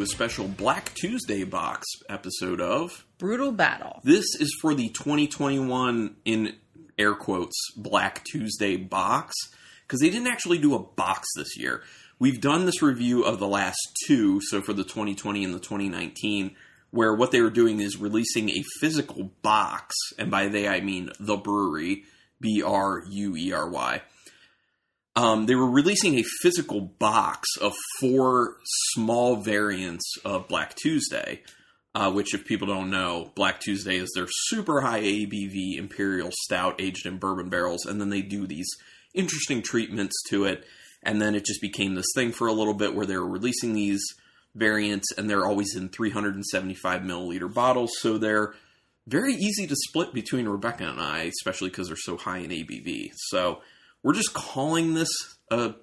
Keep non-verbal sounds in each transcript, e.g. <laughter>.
to a special Black Tuesday box episode of Brutal Battle. This is for the 2021 in air quotes Black Tuesday box because they didn't actually do a box this year. We've done this review of the last two, so for the 2020 and the 2019, where what they were doing is releasing a physical box, and by they I mean the brewery, B R U E R Y. Um, they were releasing a physical box of four small variants of Black Tuesday, uh, which, if people don't know, Black Tuesday is their super high ABV Imperial Stout aged in bourbon barrels, and then they do these interesting treatments to it, and then it just became this thing for a little bit where they were releasing these variants, and they're always in 375 milliliter bottles, so they're very easy to split between Rebecca and I, especially because they're so high in ABV. So we're just calling this a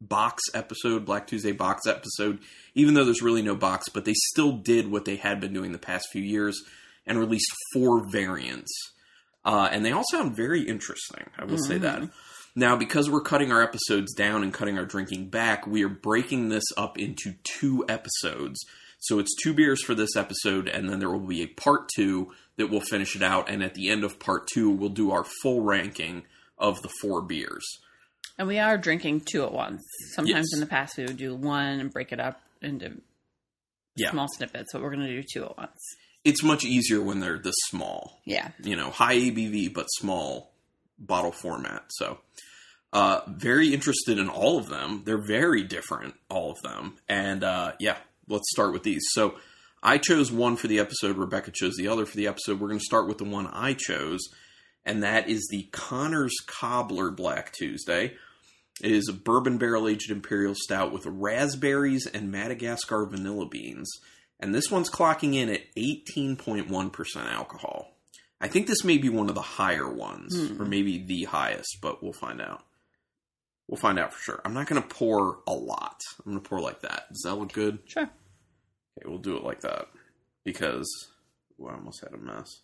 box episode, Black Tuesday box episode, even though there's really no box, but they still did what they had been doing the past few years and released four variants. Uh, and they all sound very interesting, I will say that. Now, because we're cutting our episodes down and cutting our drinking back, we are breaking this up into two episodes. So it's two beers for this episode, and then there will be a part two that will finish it out. And at the end of part two, we'll do our full ranking of the four beers. And we are drinking two at once. Sometimes Yes. in the past we would do one and break it up into Yeah. small snippets, but we're going to do two at once. It's much easier when they're this small. Yeah. you know, high ABV but small bottle format. So, uh, very interested in all of them. They're very different, all of them. And uh, yeah, let's start with these. So, I chose one for the episode. Rebecca chose the other for the episode. We're going to start with the one I chose, and that is the Connors Cobbler Black Tuesday. It is a bourbon barrel aged imperial stout with raspberries and Madagascar vanilla beans. And this one's clocking in at 18.1% alcohol. I think this may be one of the higher ones, Hmm. or maybe the highest, but we'll find out. We'll find out for sure. I'm not going to pour a lot. I'm going to pour like that. Does that look good? Sure. Okay, we'll do it like that because ooh, I almost had a mess.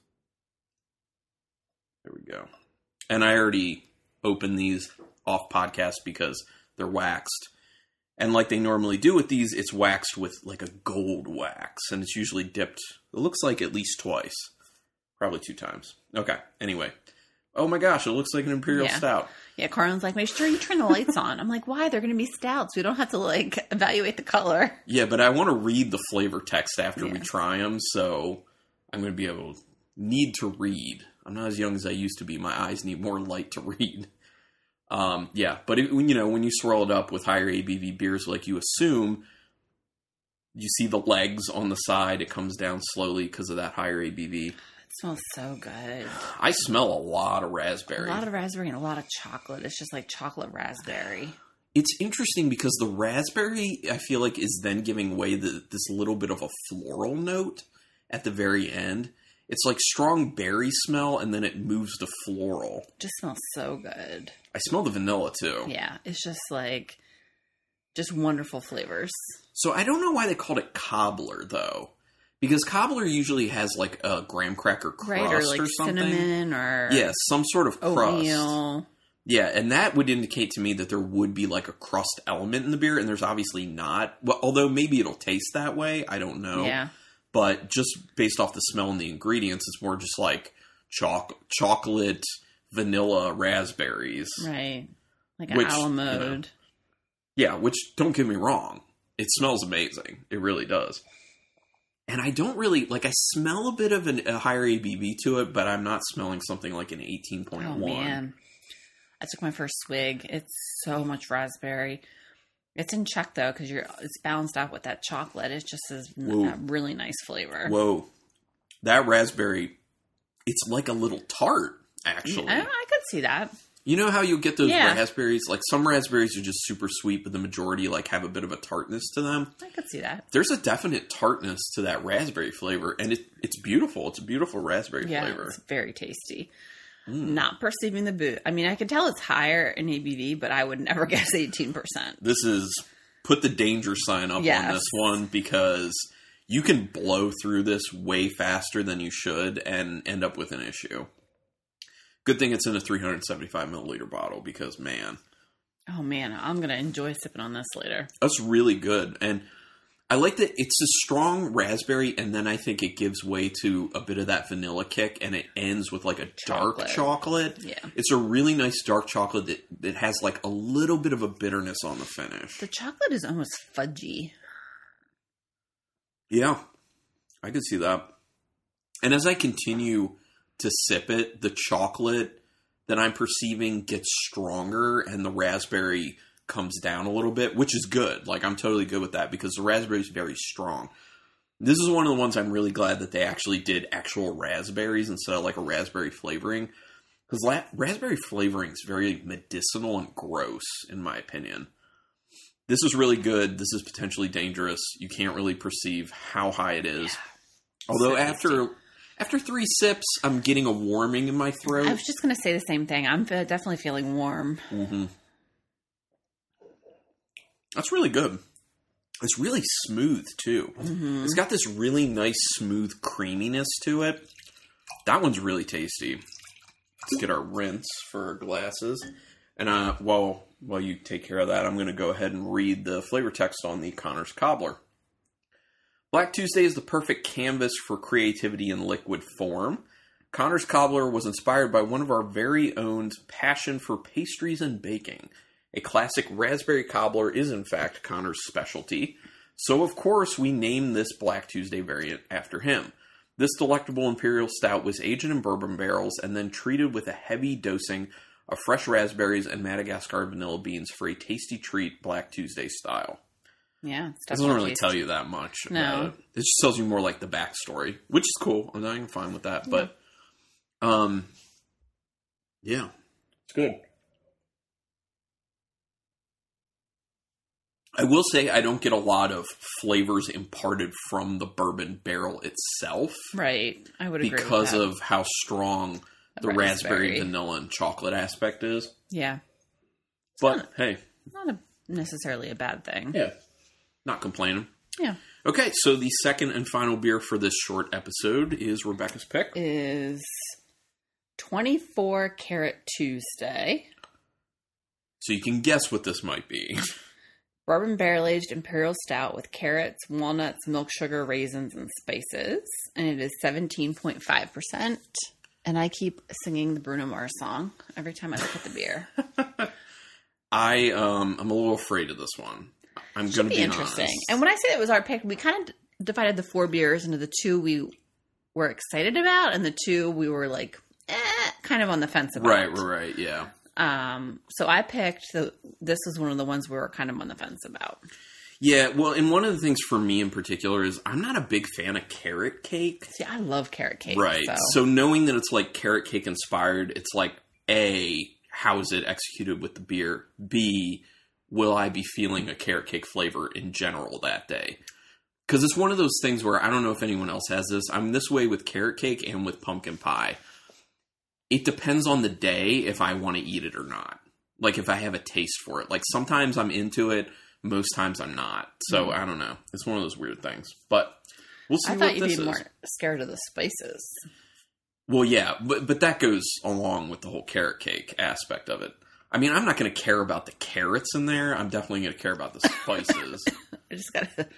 There we go. And I already opened these off podcast because they're waxed. And like they normally do with these, it's waxed with like a gold wax, and it's usually dipped. It looks like at least twice, probably two times. Okay. Anyway, oh my gosh, it looks like an imperial Yeah. stout. Yeah, Carlin's like, make sure you turn the lights on. I'm like, why? They're going to be stouts. We don't have to like evaluate the color. Yeah, but I want to read the flavor text after we try them, so I'm going to be able need to read. I'm not as young as I used to be. My eyes need more light to read. Um, yeah, but it, when you know when you swirl it up with higher ABV beers, like you assume, you see the legs on the side. It comes down slowly because of that higher ABV. It smells so good. I smell a lot of raspberry. A lot of raspberry and a lot of chocolate. It's just like chocolate raspberry. it's interesting because the raspberry I feel like is then giving way the, this little bit of a floral note at the very end. It's like strong berry smell and then it moves to floral. Just smells so good. I smell the vanilla too. Yeah, it's just like just wonderful flavors. So I don't know why they called it cobbler though. Because cobbler usually has like a graham cracker crust Right, or like something. cinnamon or Yeah, some sort of crust. oatmeal. Yeah, and that would indicate to me that there would be like a crust element in the beer, and there's obviously not. Well, although maybe it'll taste that way, I don't know. Yeah. But just based off the smell and the ingredients, it's more just like choc- chocolate, vanilla, raspberries. Right. Like Which, a you know, mode. Yeah, which don't get me wrong, it smells amazing. It really does. And I don't really like. I smell a bit of an, a higher ABV to it, but I'm not smelling something like an 18.1. Oh man. I took my first swig. It's so much raspberry. It's in check though because you're it's balanced out with that chocolate. It just is Whoa. that really nice flavor. Whoa, that raspberry! It's like a little tart. Mm, actually, I, I could see that. You know how you get those Yeah. raspberries? Like some raspberries are just super sweet, but the majority like have a bit of a tartness to them. I could see that. There's a definite tartness to that raspberry flavor, and it, it's beautiful. It's a beautiful raspberry Yeah, flavor. it's very tasty. Mm. Not perceiving the boot. I mean, I can tell it's higher in ABV, but I would never <laughs> guess eighteen percent. This is put the danger sign up on this one because you can blow through this way faster than you should and end up with an issue. Good thing it's in a 375 milliliter bottle because man, Oh man, I'm gonna enjoy sipping on this later. that's really good. And I like that it's a strong raspberry, and then I think it gives way to a bit of that vanilla kick, and it ends with like a dark Chocolate. chocolate. Yeah. It's a really nice dark chocolate that, that has like a little bit of a bitterness on the finish. The chocolate is almost fudgy. Yeah, I can see that. And as I continue to sip it, the chocolate that I'm perceiving gets stronger and the raspberry comes down a little bit, which is good. Like, I'm totally good with that because the raspberry is very strong. This is one of the ones I'm really glad that they actually did actual raspberries instead of like a raspberry flavoring. Because la- raspberry flavoring is very medicinal and gross, in my opinion. This is really good. This is potentially dangerous. You can't really perceive how high it is. Although So after after three sips, I'm getting a warming in my throat. I was just going to say the same thing. I'm definitely feeling warm. hmm That's really good. It's really smooth too. hmm It's got this really nice smooth creaminess to it. That one's really tasty. Let's get our rinse for our glasses. And uh, while while you take care of that, I'm going to go ahead and read the flavor text on the Connors Cobbler. Black Tuesday is the perfect canvas for creativity in liquid form. Connor's Cobbler was inspired by one of our very own passion for pastries and baking. A classic raspberry cobbler is, in fact, Connor's specialty. So, of course, we name this Black Tuesday variant after him. This delectable imperial stout was aged in bourbon barrels and then treated with a heavy dosing of fresh raspberries and Madagascar vanilla beans for a tasty treat, Black Tuesday style. Yeah, it's It doesn't really tasty. tell you that much. No. about it. it just tells you more like the backstory, which is cool. I'm not even fine with that, but um, yeah, it's good. I will say I don't get a lot of flavors imparted from the bourbon barrel itself Right, I would agree because with that. of how strong the raspberry. raspberry. vanilla and chocolate aspect is. yeah, But hey, not a, necessarily a bad thing. yeah, not complaining. Yeah, Okay, so the second and final beer for this short episode is Rebecca's pick. is twenty four Carat Tuesday. So you can guess what this might be. <laughs> Bourbon barrel aged imperial stout with carrots, walnuts, milk sugar, raisins, and spices. And it is 17.5%. And I keep singing the Bruno Mars song every time I look at the beer. <laughs> I um I'm a little afraid of this one. I'm going to be be interesting. honest. And when I say it was our pick, we kind of divided the four beers into the two we were excited about and the two we were like, eh, kind of on the fence about. right, right, right, yeah. Um, so I picked the. This was one of the ones we were kind of on the fence about. Yeah, well, and one of the things for me in particular is I'm not a big fan of carrot cake. See, I love carrot cake. right. So, So knowing that it's like carrot cake inspired, it's like A, how is it executed with the beer? B, will I be feeling a carrot cake flavor in general that day? Because it's one of those things where I don't know if anyone else has this. I'm this way with carrot cake and with pumpkin pie. It depends on the day if I want to eat it or not. Like if I have a taste for it. Like sometimes I'm into it, most times I'm not. So mm. I don't know. It's one of those weird things. But we'll see I what thought you'd be is. more scared of the spices. Well, yeah, but but that goes along with the whole carrot cake aspect of it. I mean, I'm not going to care about the carrots in there. I'm definitely going to care about the spices. <laughs> I just gotta.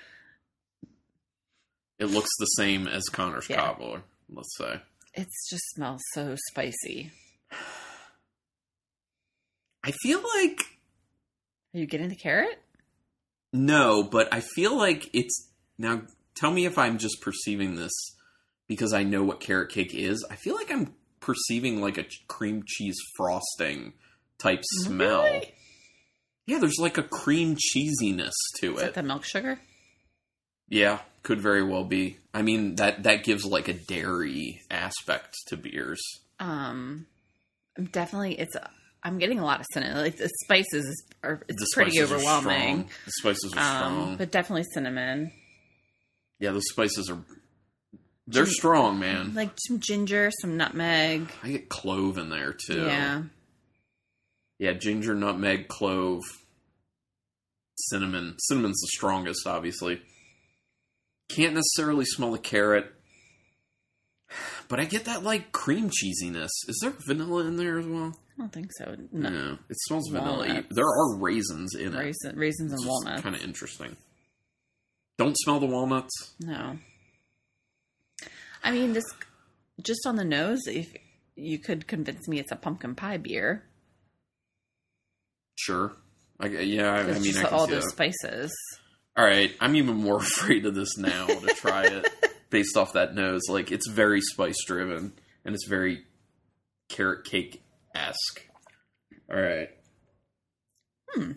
it looks the same as Connor's Yeah. cobbler, let's say. It just smells so spicy. I feel like Are you getting the carrot? no, but I feel like it's now. Tell me if I'm just perceiving this because I know what carrot cake is. I feel like I'm perceiving like a cream cheese frosting type smell. Really? Yeah, there's like a cream cheesiness to Is it. that the milk sugar? Yeah, could very well be. I mean that that gives like a dairy aspect to beers. Um, definitely it's. I'm getting a lot of cinnamon. Like the spices are. It's The pretty overwhelming. strong. The spices are strong. Um, but definitely cinnamon. yeah, those spices are they're strong, man. Like some ginger, some nutmeg. I get clove in there too. Yeah. Yeah, ginger, nutmeg, clove, cinnamon. Cinnamon's the strongest, obviously. Can't necessarily smell the carrot. But I get that like cream cheesiness. Is there vanilla in there as well? I don't think so. No. No, it smells vanilla. There are raisins in it. Raisin, raisins and walnuts. Kind of interesting. Don't smell the walnuts. No. I mean, this just on the nose. If you could convince me it's a pumpkin pie beer, Sure. I, yeah, I, I mean, just I can all those that. spices. All right, I'm even more <laughs> afraid of this now to try it <laughs> based off that nose. Like it's very spice driven and it's very carrot cake esque. All right. Hmm.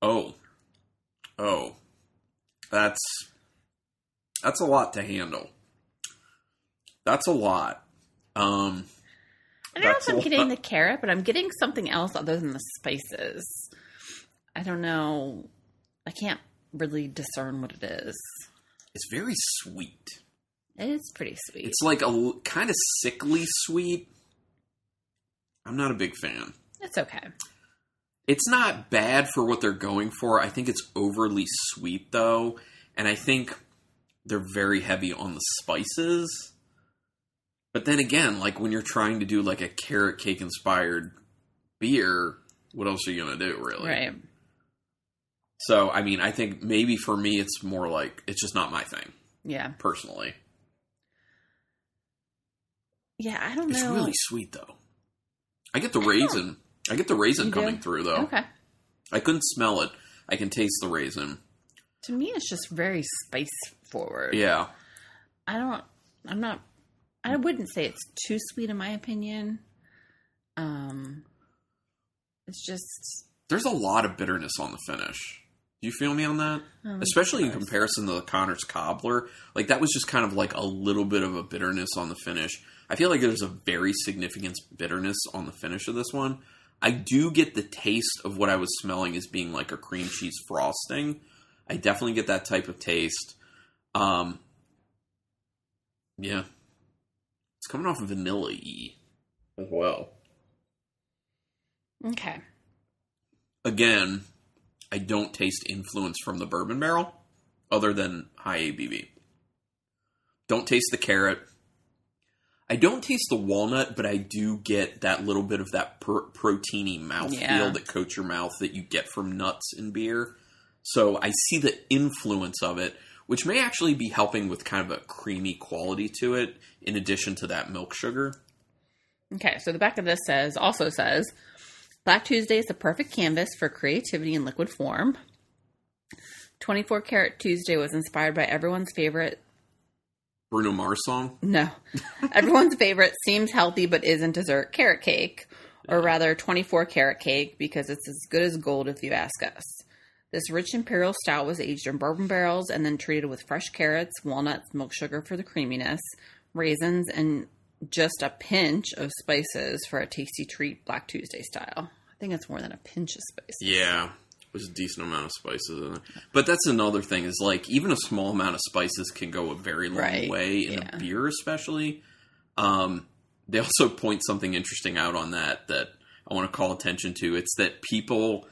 Oh. Oh. That's that's a lot to handle. That's a lot. Um I don't know if I'm getting the carrot, but I'm getting something else other than the spices. I don't know. I can't really discern what it is. it's very sweet. It is pretty sweet. It's like a kind of sickly sweet. I'm not a big fan. It's okay. It's not bad for what they're going for. I think it's overly sweet though, and I think they're very heavy on the spices. But then again, like when you're trying to do like a carrot cake inspired beer, what else are you gonna do, really? Right. So, I mean, I think maybe for me, it's more like it's just not my thing Yeah. personally. Yeah, I don't It's know. It's really sweet though. I get the raisin. I get the raisin You do? coming through though. Okay. I couldn't smell it. I can taste the raisin. To me, it's just very spice forward. Yeah. I don't. I'm not. I wouldn't say it's too sweet in my opinion. Um, it's just There's a lot of bitterness on the finish. Do you feel me on that? um, Especially in comparison to the Connor's Cobbler. Like that was just kind of like a little bit of a bitterness on the finish. I feel like there's a very significant bitterness on the finish of this one. I do get the taste of what I was smelling as being like a cream cheese frosting. I definitely get that type of taste. Um Yeah. It's coming off vanilla y as well. Okay. again, I don't taste influence from the bourbon barrel other than high ABV. Don't taste the carrot. I don't taste the walnut, but I do get that little bit of that pr- proteiny mouthfeel Yeah. that coats your mouth that you get from nuts in beer. So I see the influence of it, which may actually be helping with kind of a creamy quality to it, in addition to that milk sugar. Okay. So the back of this says also says Black Tuesday is the perfect canvas for creativity in liquid form. 24 Karat Tuesday was inspired by everyone's favorite Bruno Mars song. No. <laughs> Everyone's favorite seems healthy but isn't dessert carrot cake, or rather 24 carrot cake because it's as good as gold if you ask us. This rich imperial stout was aged in bourbon barrels and then treated with fresh carrots, walnuts, milk sugar for the creaminess, raisins, and just a pinch of spices for a tasty treat Black Tuesday style. I think it's more than a pinch of spices. Yeah, there's a decent amount of spices in it. But that's another thing is like even a small amount of spices can go a very long Right, way in yeah. a beer, especially. Um, they also point something interesting out on that that I want to call attention to. It's that people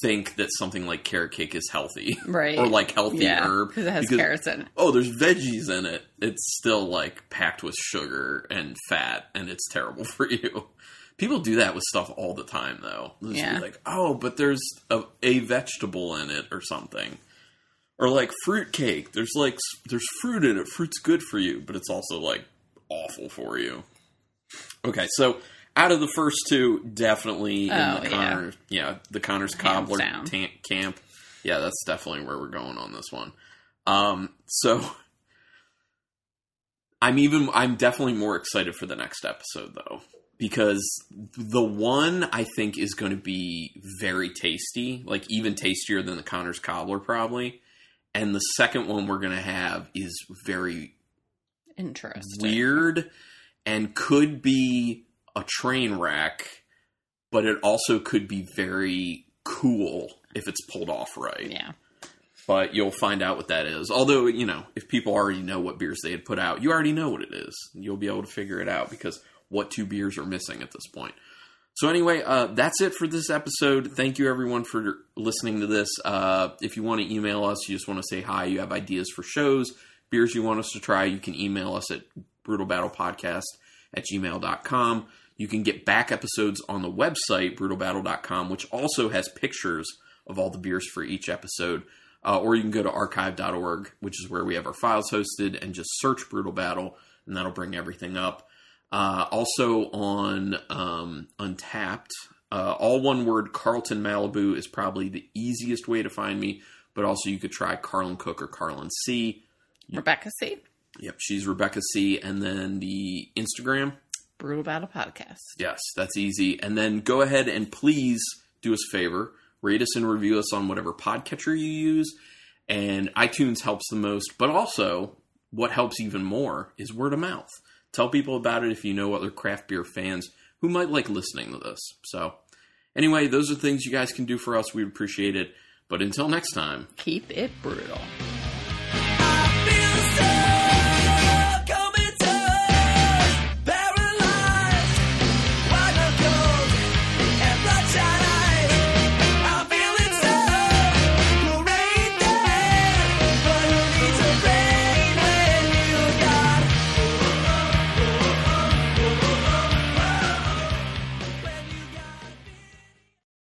think that something like carrot cake is healthy, <laughs> Right. or like healthy yeah, herb because it has because- carrots in it. oh, there's veggies in it. It's still like packed with sugar and fat, and it's terrible <laughs> for you. People do that with stuff all the time, though. They'll Yeah. like, oh, but there's a, a vegetable in it or something. Or like fruit cake. There's like there's fruit in it. Fruit's good for you, but it's also like awful for you. Okay, so out of the first two, definitely in Oh, the yeah. Connor, yeah, the Connor's Cobbler ta- camp. Yeah, that's definitely where we're going on this one. Um, so <laughs> I'm even I'm definitely more excited for the next episode though because the one I think is going to be very tasty, like even tastier than the Connor's Cobbler probably. And the second one we're going to have is very Interesting. weird and could be a train wreck, but it also could be very cool if it's pulled off right Yeah. but you'll find out what that is. Although, you know, if people already know what beers they had put out, you already know what it is. You'll be able to figure it out because what two beers are missing at this point. So anyway, uh, that's it for this episode. Thank you everyone for listening to this. Uh, if you want to email us, you just want to say hi, you have ideas for shows, beers you want us to try, you can email us at brutalbattlepodcast at gmail.com. You can get back episodes on the website, brutalbattle.com, which also has pictures of all the beers for each episode. Uh, or you can go to archive.org, which is where we have our files hosted, and just search Brutal Battle, and that'll bring everything up. Uh, also on um, Untappd, uh, all one word Carlton Malibu is probably the easiest way to find me, but also you could try Carlin Cook or Carlin C. Rebecca C. Yep, she's Rebecca C. And then the Instagram, Brutal Battle Podcast. Yes, that's easy. And then go ahead and please do us a favor, rate us and review us on whatever podcatcher you use. And iTunes helps the most, but also what helps even more is word of mouth. Tell people about it if you know other craft beer fans who might like listening to this. So, anyway, those are things you guys can do for us. We'd appreciate it. But until next time, Keep it brutal.